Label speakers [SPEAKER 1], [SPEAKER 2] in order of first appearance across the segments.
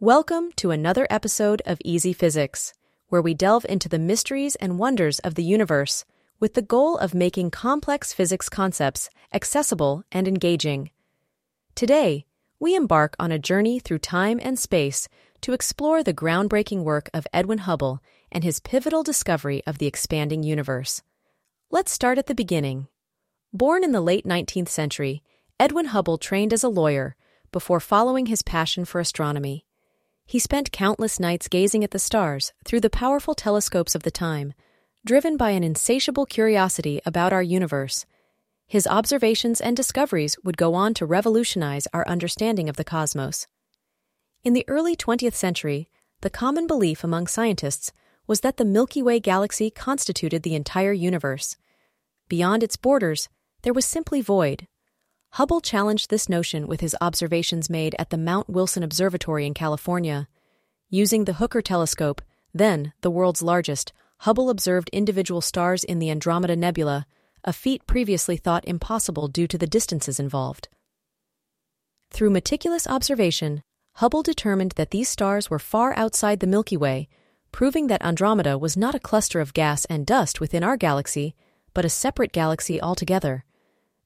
[SPEAKER 1] Welcome to another episode of Easy Physics, where we delve into the mysteries and wonders of the universe with the goal of making complex physics concepts accessible and engaging. Today, we embark on a journey through time and space to explore the groundbreaking work of Edwin Hubble and his pivotal discovery of the expanding universe. Let's start at the beginning. Born in the late 19th century, Edwin Hubble trained as a lawyer before following his passion for astronomy. He spent countless nights gazing at the stars through the powerful telescopes of the time, driven by an insatiable curiosity about our universe. His observations and discoveries would go on to revolutionize our understanding of the cosmos. In the early 20th century, the common belief among scientists was that the Milky Way galaxy constituted the entire universe. Beyond its borders, there was simply void. Hubble challenged this notion with his observations made at the Mount Wilson Observatory in California. Using the Hooker telescope, then the world's largest, Hubble observed individual stars in the Andromeda Nebula, a feat previously thought impossible due to the distances involved. Through meticulous observation, Hubble determined that these stars were far outside the Milky Way, proving that Andromeda was not a cluster of gas and dust within our galaxy, but a separate galaxy altogether.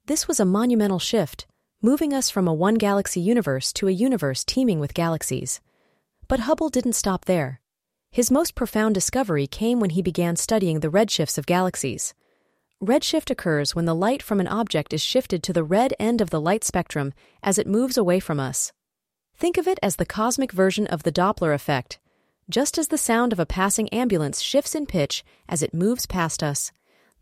[SPEAKER 1] This was a monumental shift, moving us from a one galaxy universe to a universe teeming with galaxies. But Hubble didn't stop there. His most profound discovery came when he began studying the redshifts of galaxies. Redshift occurs when the light from an object is shifted to the red end of the light spectrum as it moves away from us. Think of it as the cosmic version of the Doppler effect. Just as the sound of a passing ambulance shifts in pitch as it moves past us,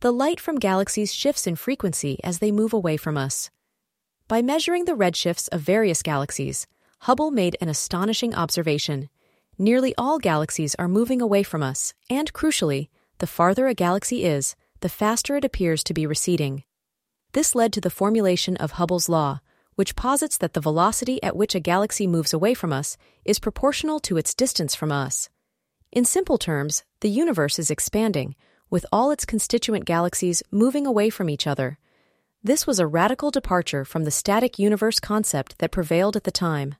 [SPEAKER 1] the light from galaxies shifts in frequency as they move away from us. By measuring the redshifts of various galaxies, Hubble made an astonishing observation. Nearly all galaxies are moving away from us, and crucially, the farther a galaxy is, the faster it appears to be receding. This led to the formulation of Hubble's law, which posits that the velocity at which a galaxy moves away from us is proportional to its distance from us. In simple terms, the universe is expanding, with all its constituent galaxies moving away from each other. This was a radical departure from the static universe concept that prevailed at the time.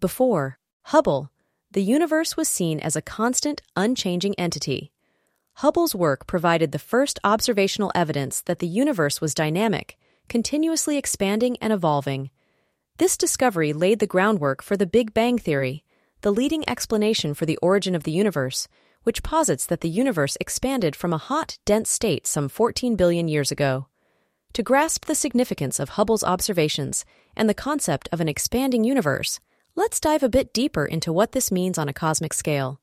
[SPEAKER 1] Before Hubble, the universe was seen as a constant, unchanging entity. Hubble's work provided the first observational evidence that the universe was dynamic continuously expanding and evolving. This discovery laid the groundwork for the Big Bang Theory, the leading explanation for the origin of the universe, which posits that the universe expanded from a hot, dense state some 14 billion years ago. To grasp the significance of Hubble's observations and the concept of an expanding universe, let's dive a bit deeper into what this means on a cosmic scale.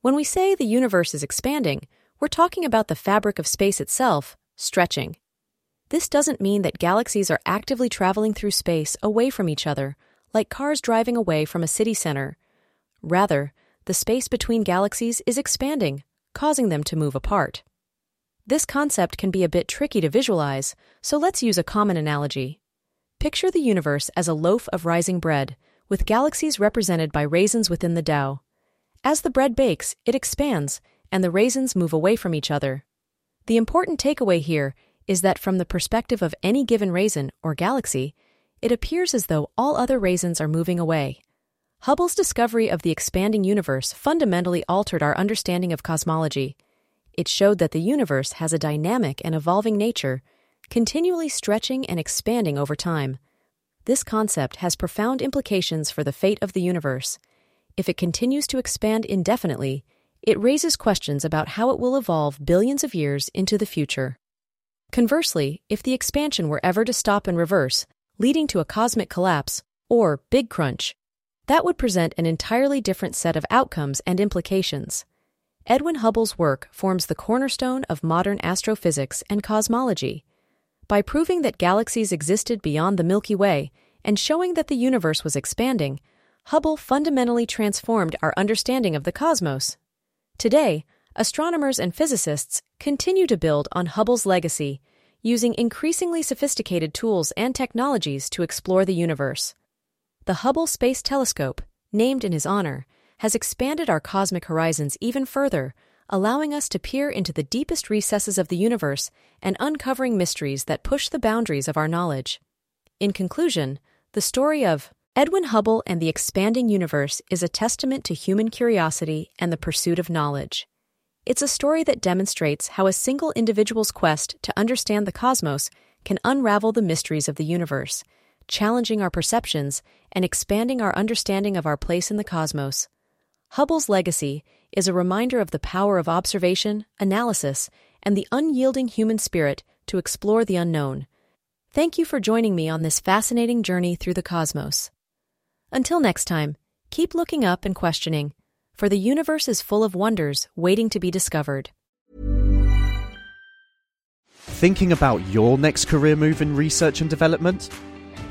[SPEAKER 1] When we say the universe is expanding, we're talking about the fabric of space itself stretching. This doesn't mean that galaxies are actively traveling through space away from each other, like cars driving away from a city center. Rather, the space between galaxies is expanding, causing them to move apart. This concept can be a bit tricky to visualize, so let's use a common analogy. Picture the universe as a loaf of rising bread, with galaxies represented by raisins within the dough. As the bread bakes, it expands, and the raisins move away from each other. The important takeaway here is that from the perspective of any given raisin or galaxy, it appears as though all other raisins are moving away. Hubble's discovery of the expanding universe fundamentally altered our understanding of cosmology. It showed that the universe has a dynamic and evolving nature, continually stretching and expanding over time. this concept has profound implications for the fate of the universe. If it continues to expand indefinitely, it raises questions about how it will evolve billions of years into the future. Conversely, if the expansion were ever to stop and reverse, leading to a cosmic collapse, or Big Crunch, that would present an entirely different set of outcomes and implications. Edwin Hubble's work forms the cornerstone of modern astrophysics and cosmology. By proving that galaxies existed beyond the Milky Way and showing that the universe was expanding, Hubble fundamentally transformed our understanding of the cosmos. Today, astronomers and physicists continue to build on Hubble's legacy, using increasingly sophisticated tools and technologies to explore the universe. The Hubble Space Telescope, named in his honor, has expanded our cosmic horizons even further, allowing us to peer into the deepest recesses of the universe and uncovering mysteries that push the boundaries of our knowledge. In conclusion, the story of Edwin Hubble and the Expanding Universe is a testament to human curiosity and the pursuit of knowledge. It's a story that demonstrates how a single individual's quest to understand the cosmos can unravel the mysteries of the universe challenging our perceptions and expanding our understanding of our place in the cosmos. Hubble's legacy is a reminder of the power of observation, analysis, and the unyielding human spirit to explore the unknown. Thank you for joining me on this fascinating journey through the cosmos. Until next time, keep looking up and questioning, for the universe is full of wonders waiting to be discovered.
[SPEAKER 2] Thinking about your next career move in research and development?